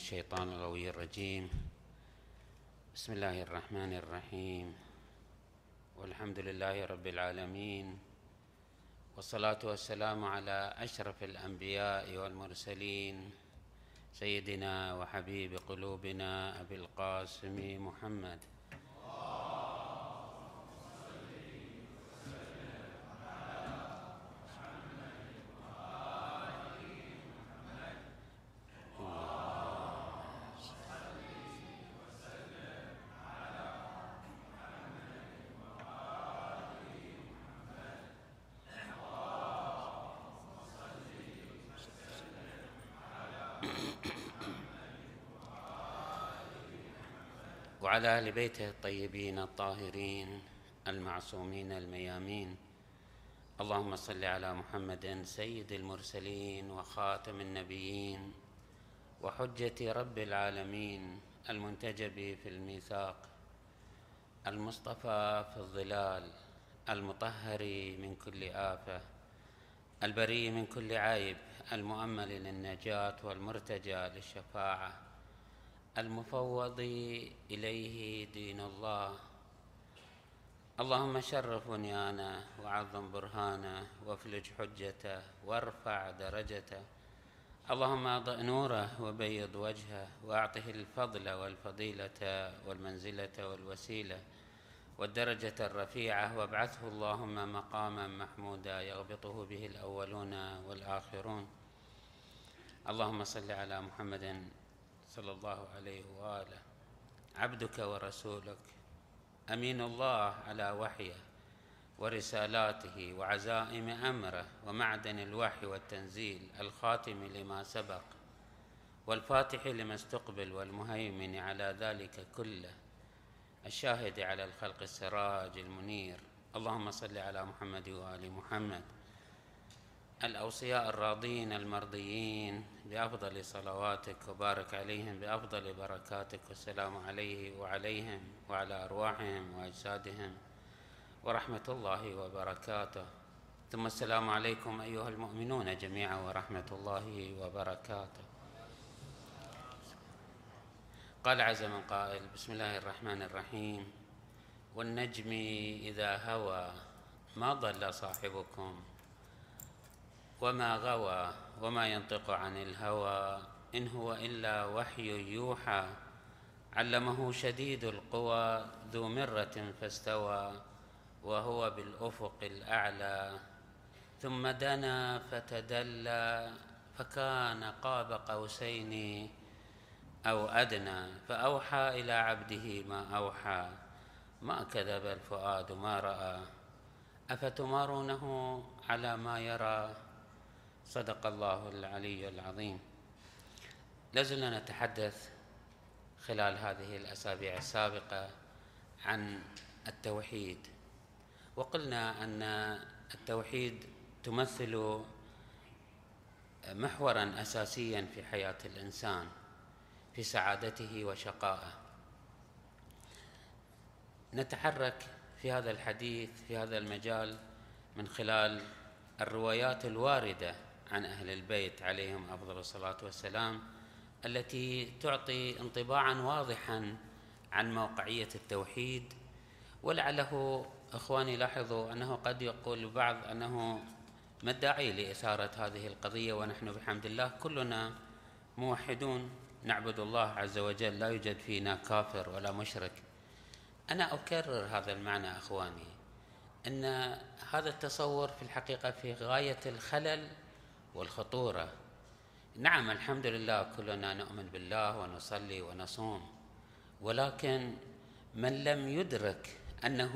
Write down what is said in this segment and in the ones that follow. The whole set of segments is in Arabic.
الشيطان الغوي الرجيم. بسم الله الرحمن الرحيم. والحمد لله رب العالمين. والصلاة والسلام على أشرف الأنبياء والمرسلين. سيدنا وحبيب قلوبنا أبي القاسم محمد. وعلى أهل بيته الطيبين الطاهرين المعصومين الميامين. اللهم صل على محمد سيد المرسلين وخاتم النبيين وحجة رب العالمين المنتجب في الميثاق المصطفى في الظلال المطهر من كل آفة البريء من كل عيب المؤمل للنجاة والمرتجى للشفاعة. المفوض إليه دين الله. اللهم شرف بنيانه وعظم برهانه وافلج حجته وارفع درجته. اللهم اضئ نوره وبيض وجهه وأعطه الفضل والفضيلة والمنزلة والوسيلة والدرجة الرفيعة. وابعثه اللهم مقاما محمودا يغبطه به الأولون والآخرون. اللهم صل على محمد صلى الله عليه وآله. عبدك ورسولك. أمين الله على وحيه ورسالاته وعزائم أمره ومعدن الوحي والتنزيل الخاتم لما سبق والفاتح لما استقبل والمهيمن على ذلك كله. الشاهد على الخلق السراج المنير. اللهم صل على محمد وآل محمد. الأوصياء الراضين المرضيين بأفضل صلواتك وبارك عليهم بأفضل بركاتك والسلام عليه وعليهم وعلى أرواحهم وأجسادهم ورحمة الله وبركاته. ثم السلام عليكم أيها المؤمنون جميعا ورحمة الله وبركاته. قال عز من قائل بسم الله الرحمن الرحيم. والنجم إذا هوى ما ضل صاحبكم وما غوى وما ينطق عن الهوى إن هو إلا وحي يوحى. علمه شديد القوى ذو مرة فاستوى وهو بالأفق الأعلى. ثم دنا فتدلى فكان قاب قوسين أو أدنى فأوحى إلى عبده ما أوحى. ما كذب الفؤاد ما رأى. أفتمارونه على ما يرى؟ صدق الله العلي العظيم. لازلنا نتحدث خلال هذه الأسابيع السابقة عن التوحيد. وقلنا أن التوحيد تمثل محورا أساسيا في حياة الإنسان في سعادته وشقائه. نتحرك في هذا الحديث في هذا المجال من خلال الروايات الواردة عن أهل البيت عليهم أفضل الصلاة والسلام التي تعطي انطباعا واضحا عن موقعية التوحيد. ولعله إخواني لاحظوا أنه قد يقول البعض أنه ما الداعي لإثارة هذه القضية ونحن بحمد الله؟ كلنا موحدون نعبد الله عز وجل لا يوجد فينا كافر ولا مشرك. أنا أكرر هذا المعنى أخواني أن هذا التصور في الحقيقة في غاية الخلل والخطورة. نعم الحمد لله كلنا نؤمن بالله ونصلي ونصوم. ولكن من لم يدرك أنه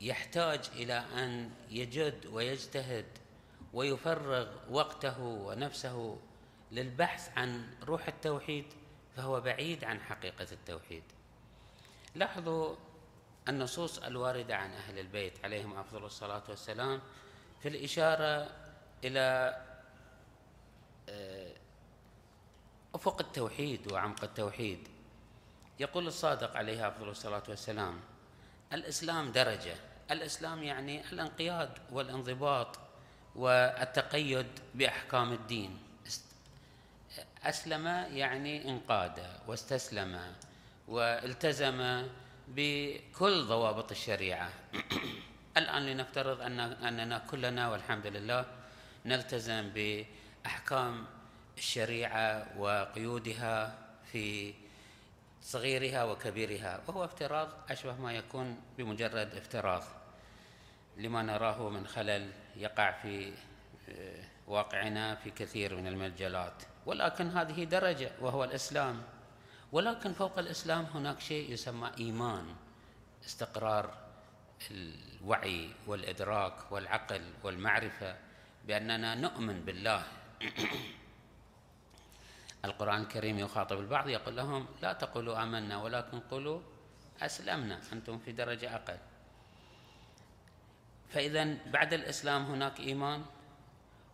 يحتاج إلى أن يجد ويجتهد ويفرغ وقته ونفسه للبحث عن روح التوحيد فهو بعيد عن حقيقة التوحيد. لاحظوا النصوص الواردة عن أهل البيت عليهم أفضل الصلاة والسلام في الإشارة إلى آه، أفق التوحيد وعمق التوحيد. يقول الصادق عليه أفضل الصلاة والسلام الإسلام درجة. الإسلام يعني الانقياد والانضباط والتقيد بأحكام الدين. أسلم يعني انقاد واستسلم والتزم بكل ضوابط الشريعة. الآن لنفترض أن أننا كلنا والحمد لله نلتزم بأحكام الشريعة وقيودها في صغيرها وكبيرها وهو افتراض أشبه ما يكون بمجرد افتراض لما نراه من خلل يقع في آه، واقعنا في كثير من المجالات. ولكن هذه درجة وهو الإسلام. ولكن فوق الإسلام هناك شيء يسمى إيمان استقرار الوعي والإدراك والعقل والمعرفة. بأننا نؤمن بالله. القرآن الكريم يخاطب البعض يقول لهم لا تقولوا آمنا ولكن قولوا أسلمنا أنتم في درجة أقل. فإذا بعد الإسلام هناك إيمان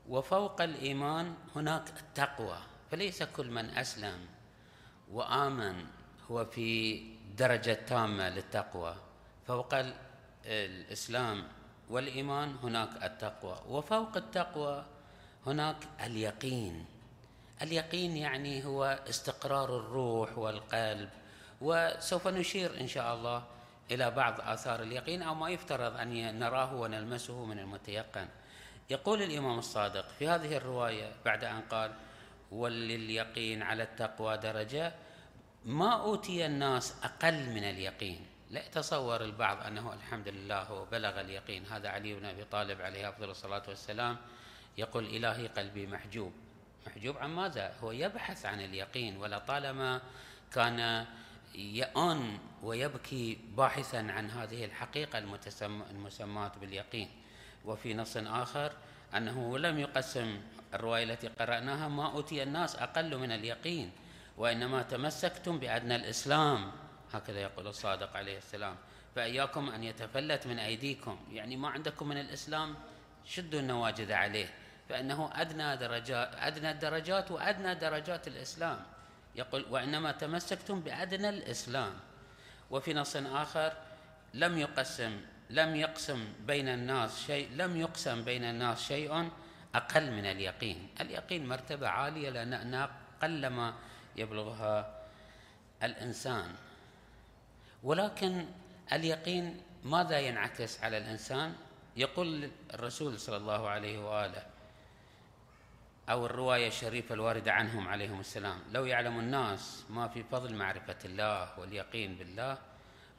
وفوق الإيمان هناك التقوى. فليس كل من أسلم وآمن هو في درجة تامة للتقوى. فوق الإسلام والإيمان هناك التقوى وفوق التقوى هناك اليقين. اليقين يعني هو استقرار الروح والقلب وسوف نشير إن شاء الله إلى بعض آثار اليقين أو ما يفترض أن نراه ونلمسه من المتيقن. يقول الإمام الصادق في هذه الرواية بعد أن قال ولليقين على التقوى درجة ما أوتي الناس أقل من اليقين. لا يتصور البعض أنه الحمد لله بلغ اليقين. هذا علي بن أبي طالب عليه أفضل الصلاة والسلام يقول إلهي قلبي محجوب. محجوب عن ماذا؟ هو يبحث عن اليقين ولطالما كان يأن ويبكي باحثا عن هذه الحقيقة المسماة باليقين. وفي نص آخر أنه لم يقسم الرواية التي قرأناها ما أوتي الناس أقل من اليقين وإنما تمسكتم بأدنى الإسلام. هكذا يقول الصادق عليه السلام. فإياكم أن يتفلت من أيديكم. يعني ما عندكم من الإسلام شدوا النواجذ عليه. فإنه أدنى درجات أدنى الدرجات وأدنى درجات الإسلام. يقول وإنما تمسكتم بأدنى الإسلام. وفي نص آخر لم يقسم لم يقسم بين الناس شيء لم يقسم بين الناس شيء أقل من اليقين. اليقين مرتبة عالية لأن قلما يبلغها الإنسان. ولكن اليقين ماذا ينعكس على الإنسان؟ يقول الرسول صلى الله عليه وآله أو الرواية الشريفة الواردة عنهم عليهم السلام لو يعلم الناس ما في فضل معرفة الله واليقين بالله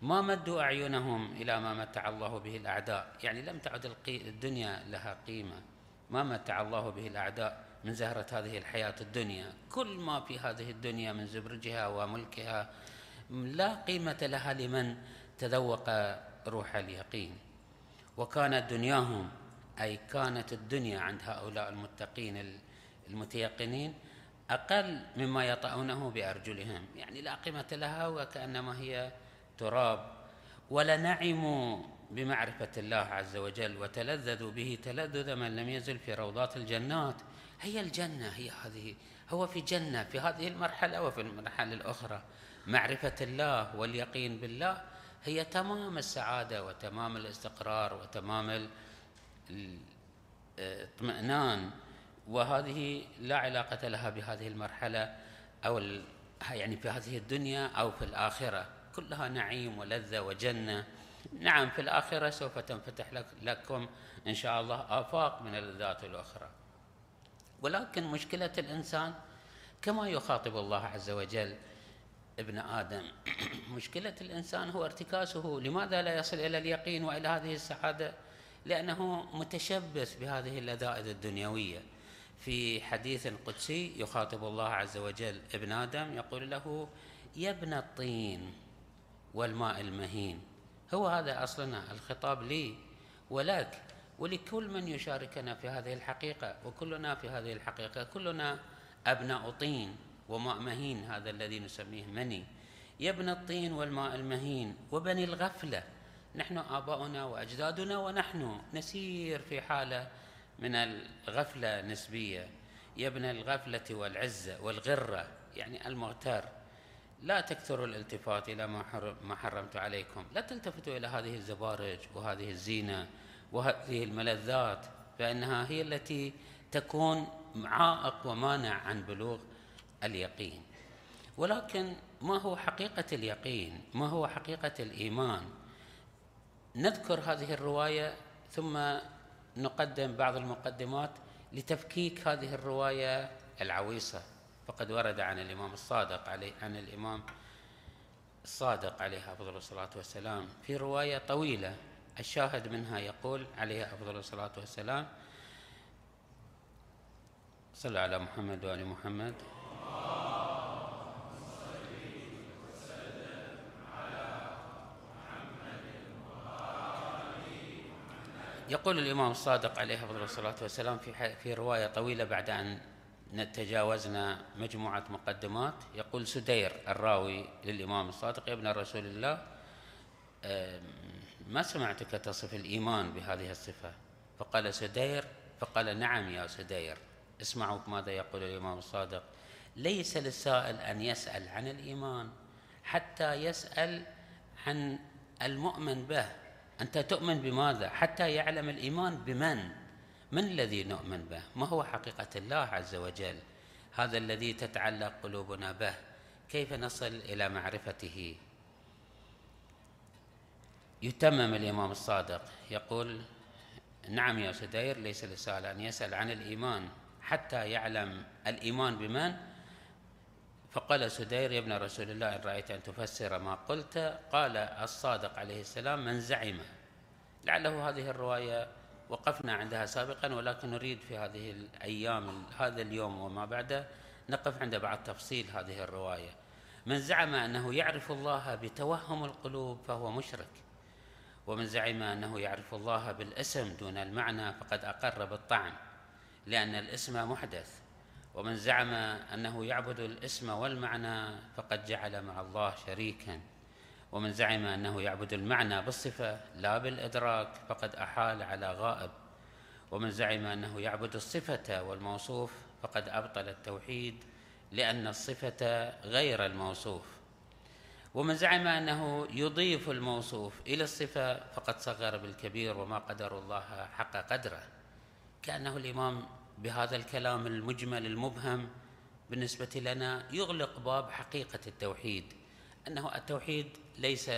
ما مدوا أعينهم إلى ما متع الله به الأعداء. يعني لم تعد الدنيا لها قيمة. ما متع الله به الأعداء من زهرة هذه الحياة الدنيا. كل ما في هذه الدنيا من زبرجها وملكها لا قيمة لها لمن تذوق روح اليقين. وكانت دنياهم أي كانت الدنيا عند هؤلاء المتقين المتيقنين أقل مما يطأونه بأرجلهم. يعني لا قيمة لها وكأنما هي تراب. ولنعموا بمعرفة الله عز وجل وتلذذوا به تلذذ من لم يزل في روضات الجنات. هي الجنة هي هذه هو في جنة في هذه المرحلة وفي المرحلة الأخرى. معرفة الله واليقين بالله هي تمام السعادة وتمام الاستقرار وتمام الاطمئنان وهذه لا علاقة لها بهذه المرحلة أو يعني في هذه الدنيا أو في الآخرة. كلها نعيم ولذة وجنة. نعم في الآخرة سوف تنفتح لكم إن شاء الله آفاق من اللذات الأخرى. ولكن مشكلة الإنسان كما يخاطب الله عز وجل ابن آدم. مشكلة الإنسان هو ارتكاسه لماذا لا يصل إلى اليقين وإلى هذه السعادة؟ لأنه متشبث بهذه اللذائذ الدنيوية. في حديث قدسي يخاطب الله عز وجل ابن آدم يقول له يا ابن الطين والماء المهين. هو هذا أصلنا الخطاب لي. ولك ولكل من يشاركنا في هذه الحقيقة وكلنا في هذه الحقيقة كلنا أبناء طين. وماء مهين هذا الذي نسميه مني. يا ابن الطين والماء المهين وبني الغفلة. نحن آباؤنا وأجدادنا ونحن نسير في حالة من الغفلة نسبية. يا ابن الغفلة والعزة والغرة يعني المغتر. لا تكثروا الالتفات إلى ما حرمت عليكم. لا تلتفتوا إلى هذه الزبارج وهذه الزينة وهذه الملذات فإنها هي التي تكون عائق ومانع عن بلوغ اليقين. ولكن ما هو حقيقة اليقين؟ ما هو حقيقة الإيمان؟ نذكر هذه الرواية ثم نقدم بعض المقدمات لتفكيك هذه الرواية العويصة. فقد ورد عن الإمام الصادق عليه عن الإمام الصادق عليه أفضل الصلاة والسلام. في رواية طويلة الشاهد منها يقول عليه أفضل الصلاة والسلام صلى على محمد وآل محمد يقول الإمام الصادق عليه أفضل الصلاة والسلام في في رواية طويلة بعد أن تجاوزنا مجموعة مقدمات يقول سدير الراوي للإمام الصادق يا ابن رسول الله ما سمعتك تصف الإيمان بهذه الصفة؟ فقال سدير فقال نعم يا سدير اسمعوا ماذا يقول الإمام الصادق ليس للسائل أن يسأل عن الإيمان حتى يسأل عن المؤمن به أنت تؤمن بماذا؟ حتى يعلم الإيمان بمن؟ من الذي نؤمن به؟ ما هو حقيقة الله عز وجل؟ هذا الذي تتعلق قلوبنا به. كيف نصل إلى معرفته؟ يتمم الإمام الصادق. يقول نعم يا سدير ليس للسائل أن يسأل عن الإيمان حتى يعلم الإيمان بمن؟ فقال سدير يا ابن رسول الله إن رأيت أن تفسر ما قلت قال الصادق عليه السلام من زعم. لعله هذه الرواية وقفنا عندها سابقا ولكن نريد في هذه الأيام هذا اليوم وما بعده نقف عند بعض تفصيل هذه الرواية. من زعم أنه يعرف الله بتوهم القلوب فهو مشرك ومن زعم أنه يعرف الله بالاسم دون المعنى فقد أقر بالطعن لأن الاسم محدث ومن زعم أنه يعبد الاسم والمعنى فقد جعل مع الله شريكا. ومن زعم أنه يعبد المعنى بالصفة لا بالإدراك فقد أحال على غائب. ومن زعم أنه يعبد الصفة والموصوف فقد أبطل التوحيد لأن الصفة غير الموصوف. ومن زعم أنه يضيف الموصوف إلى الصفة فقد صغر بالكبير وما قدر الله حق قدره. كأنه الإمام بهذا الكلام المجمل المبهم بالنسبة لنا يغلق باب حقيقة التوحيد أنه التوحيد ليس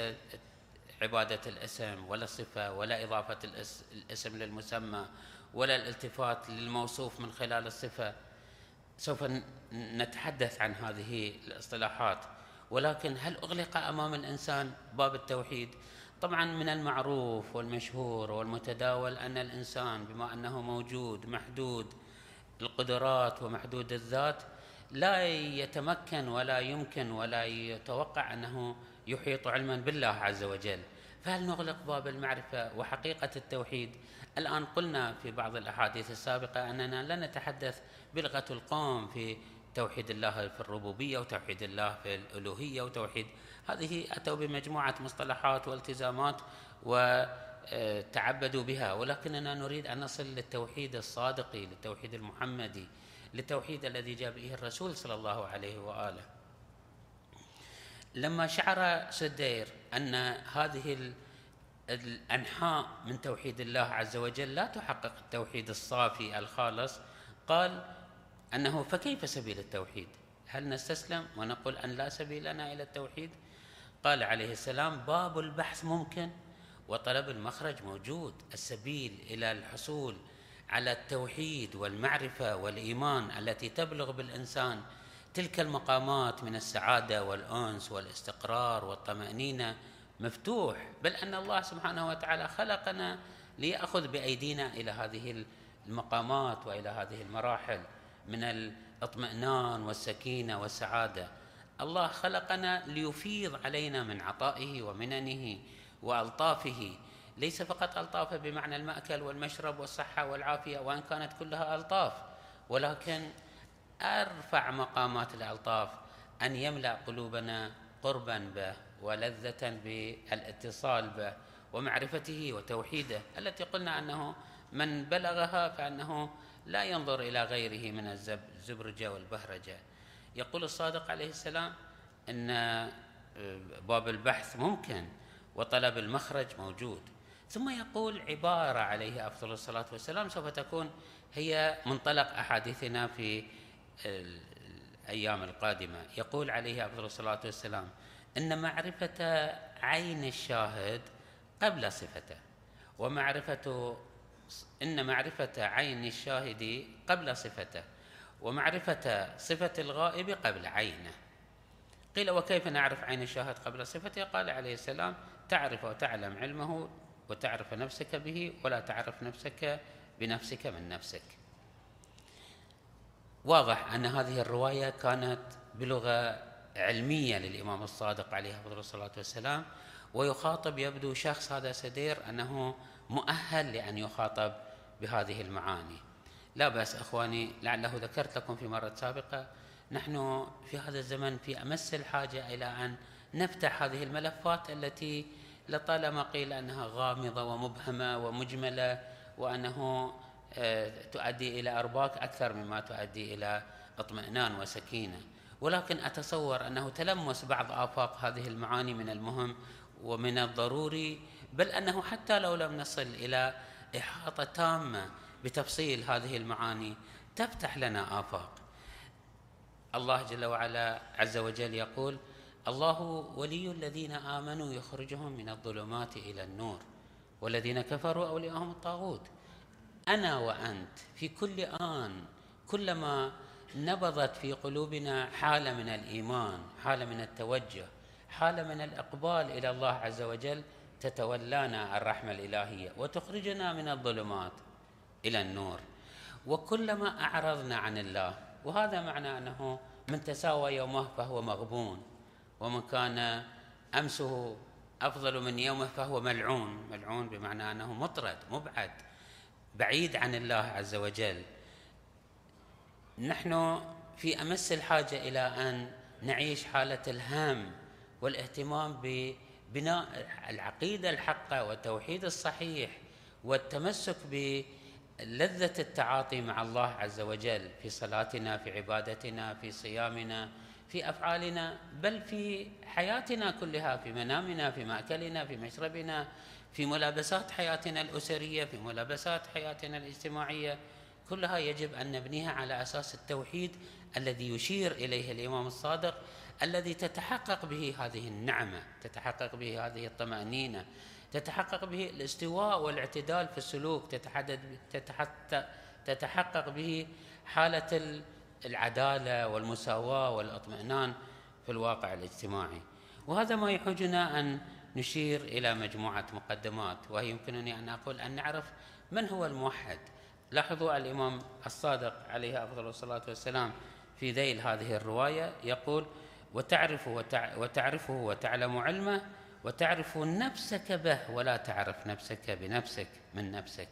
عبادة الاسم ولا الصفة ولا إضافة الاسم للمسمى ولا الالتفات للموصوف من خلال الصفة سوف نتحدث عن هذه الاصطلاحات ولكن هل أغلق أمام الإنسان باب التوحيد؟ طبعا من المعروف والمشهور والمتداول أن الإنسان بما أنه موجود محدود القدرات ومحدود الذات لا يتمكن ولا يمكن ولا يتوقع أنه يحيط علما بالله عز وجل. فهل نغلق باب المعرفة وحقيقة التوحيد؟ الآن قلنا في بعض الأحاديث السابقة أننا لا نتحدث بلغة القوم في توحيد الله في الربوبية وتوحيد الله في الألوهية وتوحيد. هذه أتوا بمجموعة مصطلحات والتزامات و تعبدوا بها ولكننا نريد أن نصل للتوحيد الصادق للتوحيد المحمدي للتوحيد الذي جاء به الرسول صلى الله عليه وآله. لما شعر سدير أن هذه الأنحاء من توحيد الله عز وجل لا تحقق التوحيد الصافي الخالص قال أنه فكيف سبيل التوحيد؟ هل نستسلم ونقول أن لا سبيل لنا إلى التوحيد؟ قال عليه السلام باب البحث ممكن وطلب المخرج موجود السبيل إلى الحصول على التوحيد والمعرفة والإيمان التي تبلغ بالإنسان تلك المقامات من السعادة والأنس والإستقرار والطمأنينة. مفتوح بل أن الله سبحانه وتعالى خلقنا ليأخذ بأيدينا إلى هذه المقامات وإلى هذه المراحل من الإطمئنان والسكينة والسعادة. الله خلقنا ليفيض علينا من عطائه ومننه وألطافه ليس فقط ألطاف بمعنى المأكل والمشرب والصحة والعافية وإن كانت كلها ألطاف ولكن أرفع مقامات الألطاف أن يملأ قلوبنا قربا به ولذة بالاتصال به ومعرفته وتوحيده التي قلنا أنه من بلغها فأنه لا ينظر إلى غيره من الزبرجة والبهرجة. يقول الصادق عليه السلام إن باب البحث ممكن وطلب المخرج موجود. ثم يقول عبارة عليه أفضل الصلاة والسلام سوف تكون هي منطلق أحاديثنا في الأيام القادمة. يقول عليه أفضل الصلاة والسلام إن معرفة عين الشاهد قبل صفته ومعرفة إن معرفة عين الشاهد قبل صفته ومعرفة صفة الغائب قبل عينه. قيل وكيف نعرف عين الشاهد قبل صفته؟ قال عليه السلام تعرف وتعلم علمه وتعرف نفسك به ولا تعرف نفسك بنفسك من نفسك. واضح أن هذه الرواية كانت بلغة علمية للإمام الصادق عليه الصلاة والسلام ويخاطب يبدو شخص هذا سدير أنه مؤهل لأن يخاطب بهذه المعاني. لا بأس أخواني لعله ذكرت لكم في مرة سابقة نحن في هذا الزمن في أمس الحاجة إلى أن نفتح هذه الملفات التي لطالما قيل أنها غامضة ومبهمة ومجملة وأنه آه، تؤدي إلى أرباك أكثر مما تؤدي إلى اطمئنان وسكينة. ولكن أتصور أنه تلمس بعض آفاق هذه المعاني من المهم ومن الضروري بل أنه حتى لو لم نصل إلى إحاطة تامة بتفصيل هذه المعاني تفتح لنا آفاق. الله جل وعلا عز وجل يقول الله ولي الذين آمنوا يخرجهم من الظلمات إلى النور والذين كفروا أولياءهم الطاغوت. أنا وأنت في كل آن كلما نبضت في قلوبنا حالة من الإيمان حالة من التوجه حالة من الإقبال إلى الله عز وجل تتولانا الرحمة الإلهية وتخرجنا من الظلمات إلى النور. وكلما أعرضنا عن الله وهذا معنى أنه من تساوى يومه فهو مغبون. ومن كان أمسه أفضل من يومه فهو ملعون. ملعون بمعنى أنه مطرد مبعد بعيد عن الله عز وجل. نحن في أمس الحاجة إلى أن نعيش حالة الهم والاهتمام ببناء العقيدة الحقة والتوحيد الصحيح والتمسك بلذة التعاطي مع الله عز وجل في صلاتنا في عبادتنا في صيامنا. في أفعالنا بل في حياتنا كلها في منامنا في مأكلنا في مشربنا في ملابسات حياتنا الأسرية في ملابسات حياتنا الاجتماعية. كلها يجب أن نبنيها على أساس التوحيد الذي يشير إليه الإمام الصادق الذي تتحقق به هذه النعمة تتحقق به هذه الطمأنينة تتحقق به الاستواء والاعتدال في السلوك تتحدد تتحقق به حالة العدالة والمساواة والإطمئنان في الواقع الاجتماعي. وهذا ما يحوجنا أن نشير إلى مجموعة مقدمات وهي يمكنني أن أقول أن نعرف من هو الموحد. لاحظوا الإمام الصادق عليه أفضل الصلاة والسلام في ذيل هذه الرواية يقول وتعرف وتعرفه وتعلم علمه وتعرف نفسك به ولا تعرف نفسك بنفسك من نفسك.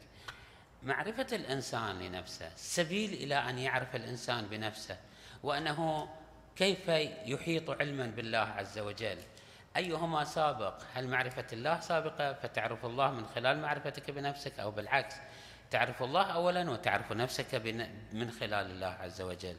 معرفة الإنسان لنفسه سبيل إلى أن يعرف الإنسان بنفسه وأنه كيف يحيط علما بالله عز وجل. أيهما سابق؟ هل معرفة الله سابقة؟ فتعرف الله من خلال معرفتك بنفسك أو بالعكس تعرف الله أولا وتعرف نفسك من خلال الله عز وجل.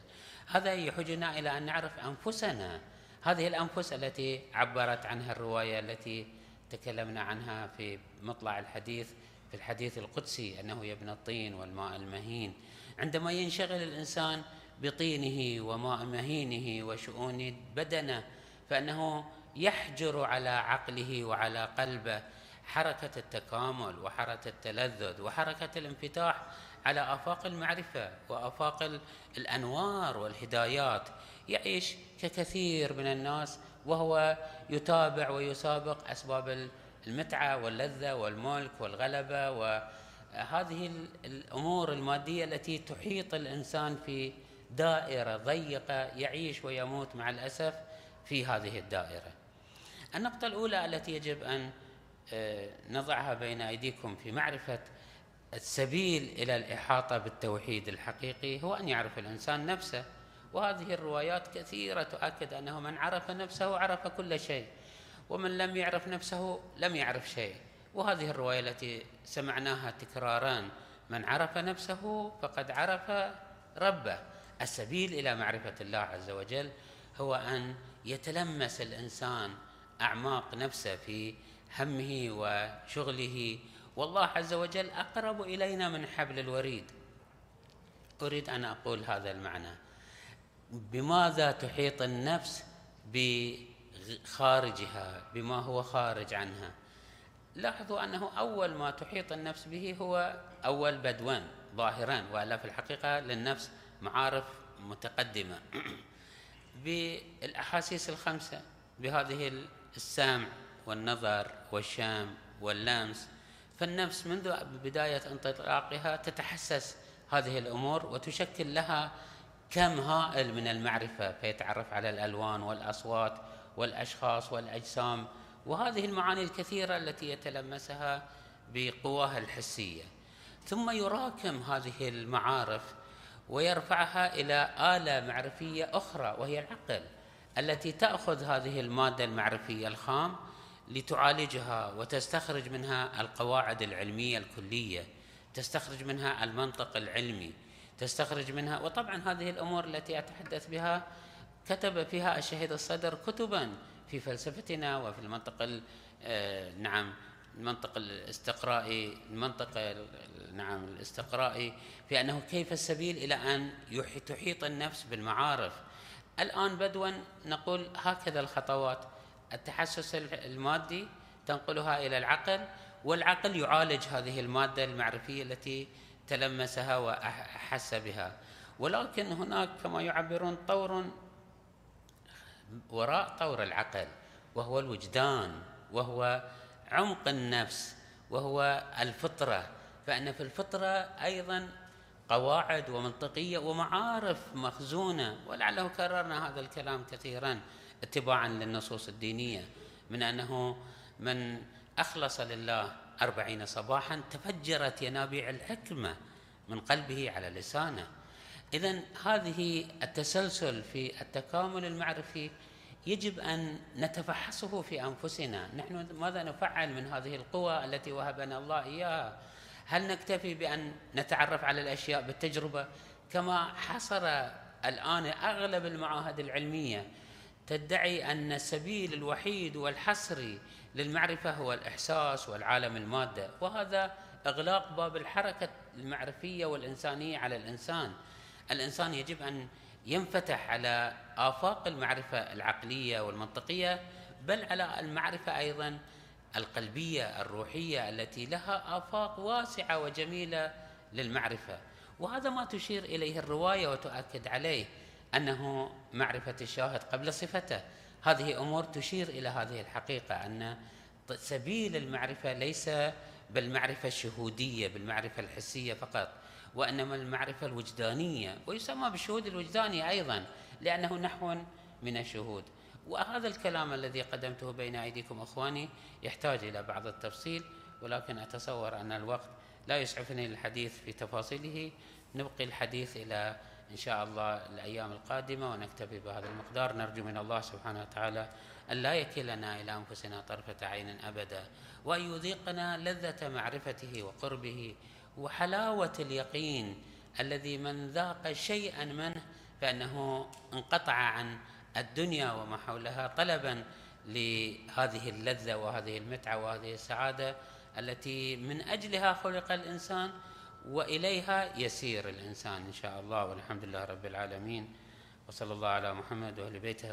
هذا يحجنا إلى أن نعرف أنفسنا. هذه الأنفس التي عبرت عنها الرواية التي تكلمنا عنها في مطلع الحديث في الحديث القدسي أنه ابن الطين والماء المهين. عندما ينشغل الإنسان بطينه وماء مهينه وشؤون بدنه فإنه يحجر على عقله وعلى قلبه حركة التكامل وحركة التلذذ وحركة الانفتاح على آفاق المعرفة وآفاق الأنوار والهدايات. يعيش ككثير من الناس وهو يتابع ويسابق أسباب المتعة واللذة والملك والغلبة وهذه الأمور المادية التي تحيط الإنسان في دائرة ضيقة يعيش ويموت مع الأسف في هذه الدائرة. النقطة الأولى التي يجب أن آه، نضعها بين أيديكم في معرفة السبيل إلى الإحاطة بالتوحيد الحقيقي هو أن يعرف الإنسان نفسه. وهذه الروايات كثيرة تؤكد أنه من عرف نفسه عرف كل شيء. ومن لم يعرف نفسه لم يعرف شيء. وهذه الرواية التي سمعناها تكرارا من عرف نفسه فقد عرف ربه. السبيل إلى معرفة الله عز وجل هو أن يتلمس الإنسان أعماق نفسه في همه وشغله. والله عز وجل أقرب إلينا من حبل الوريد. أريد أن أقول هذا المعنى. بماذا تحيط النفس بخارجها بما هو خارج عنها. لاحظوا أنه أول ما تحيط النفس به هو أول بدوان ظاهران وإلا في الحقيقة للنفس معارف متقدمة. بالأحاسيس الخمسة بهذه السمع والنظر والشام واللمس فالنفس منذ بداية انطلاقها تتحسس هذه الأمور وتشكل لها كم هائل من المعرفة فيتعرف على الألوان والأصوات والأشخاص والأجسام وهذه المعاني الكثيرة التي يتلمسها بقواها الحسية. ثم يراكم هذه المعارف ويرفعها إلى آلة معرفية أخرى وهي العقل التي تأخذ هذه المادة المعرفية الخام لتعالجها وتستخرج منها القواعد العلمية الكلية تستخرج منها المنطق العلمي تستخرج منها وطبعا هذه الأمور التي أتحدث بها كتب فيها الشهيد الصدر كتبا في فلسفتنا وفي المنطق آه، نعم المنطق الاستقرائي المنطق نعم الاستقرائي في أنه كيف السبيل إلى أن تحيط النفس بالمعارف. الآن بدوا نقول هكذا الخطوات. التحسس المادي تنقلها إلى العقل والعقل يعالج هذه المادة المعرفية التي تلمسها وأحس بها. ولكن هناك كما يعبرون طور وراء طور العقل وهو الوجدان وهو عمق النفس وهو الفطرة. فإن في الفطرة أيضا قواعد ومنطقية ومعارف مخزونة ولعله كررنا هذا الكلام كثيرا اتباعا للنصوص الدينية من أنه من أخلص لله أربعين صباحا تفجرت ينابيع الحكمة من قلبه على لسانه. إذا هذه التسلسل في التكامل المعرفي يجب أن نتفحصه في أنفسنا. نحن ماذا نفعل من هذه القوى التي وهبنا الله إياها؟ هل نكتفي بأن نتعرف على الأشياء بالتجربة؟ كما حصر الآن أغلب المعاهد العلمية تدعي أن السبيل الوحيد والحصري للمعرفة هو الإحساس والعالم المادة وهذا إغلاق باب الحركة المعرفية والإنسانية على الإنسان. الإنسان يجب أن ينفتح على آفاق المعرفة العقلية والمنطقية بل على المعرفة أيضا القلبية الروحية التي لها آفاق واسعة وجميلة للمعرفة. وهذا ما تشير إليه الرواية وتؤكد عليه أنه معرفة الشاهد قبل صفته. هذه أمور تشير إلى هذه الحقيقة أن سبيل المعرفة ليس بالمعرفة الشهودية بالمعرفة الحسية فقط. وإنما المعرفة الوجدانية ويسمى بالشهود الوجداني أيضا لأنه نحو من الشهود. وهذا الكلام الذي قدمته بين أيديكم أخواني يحتاج إلى بعض التفصيل ولكن أتصور أن الوقت لا يسعفني للحديث في تفاصيله. نبقي الحديث إلى إن شاء الله الأيام القادمة ونكتفي بهذا المقدار. نرجو من الله سبحانه وتعالى أن لا يكلنا إلى أنفسنا طرفة عين أبدا وأن يذيقنا لذة معرفته وقربه وحلاوة اليقين الذي من ذاق شيئا منه فإنه انقطع عن الدنيا وما حولها طلبا لهذه اللذة وهذه المتعة وهذه السعادة التي من أجلها خلق الإنسان وإليها يسير الإنسان إن شاء الله والحمد لله رب العالمين وصلى الله على محمد وأهل بيته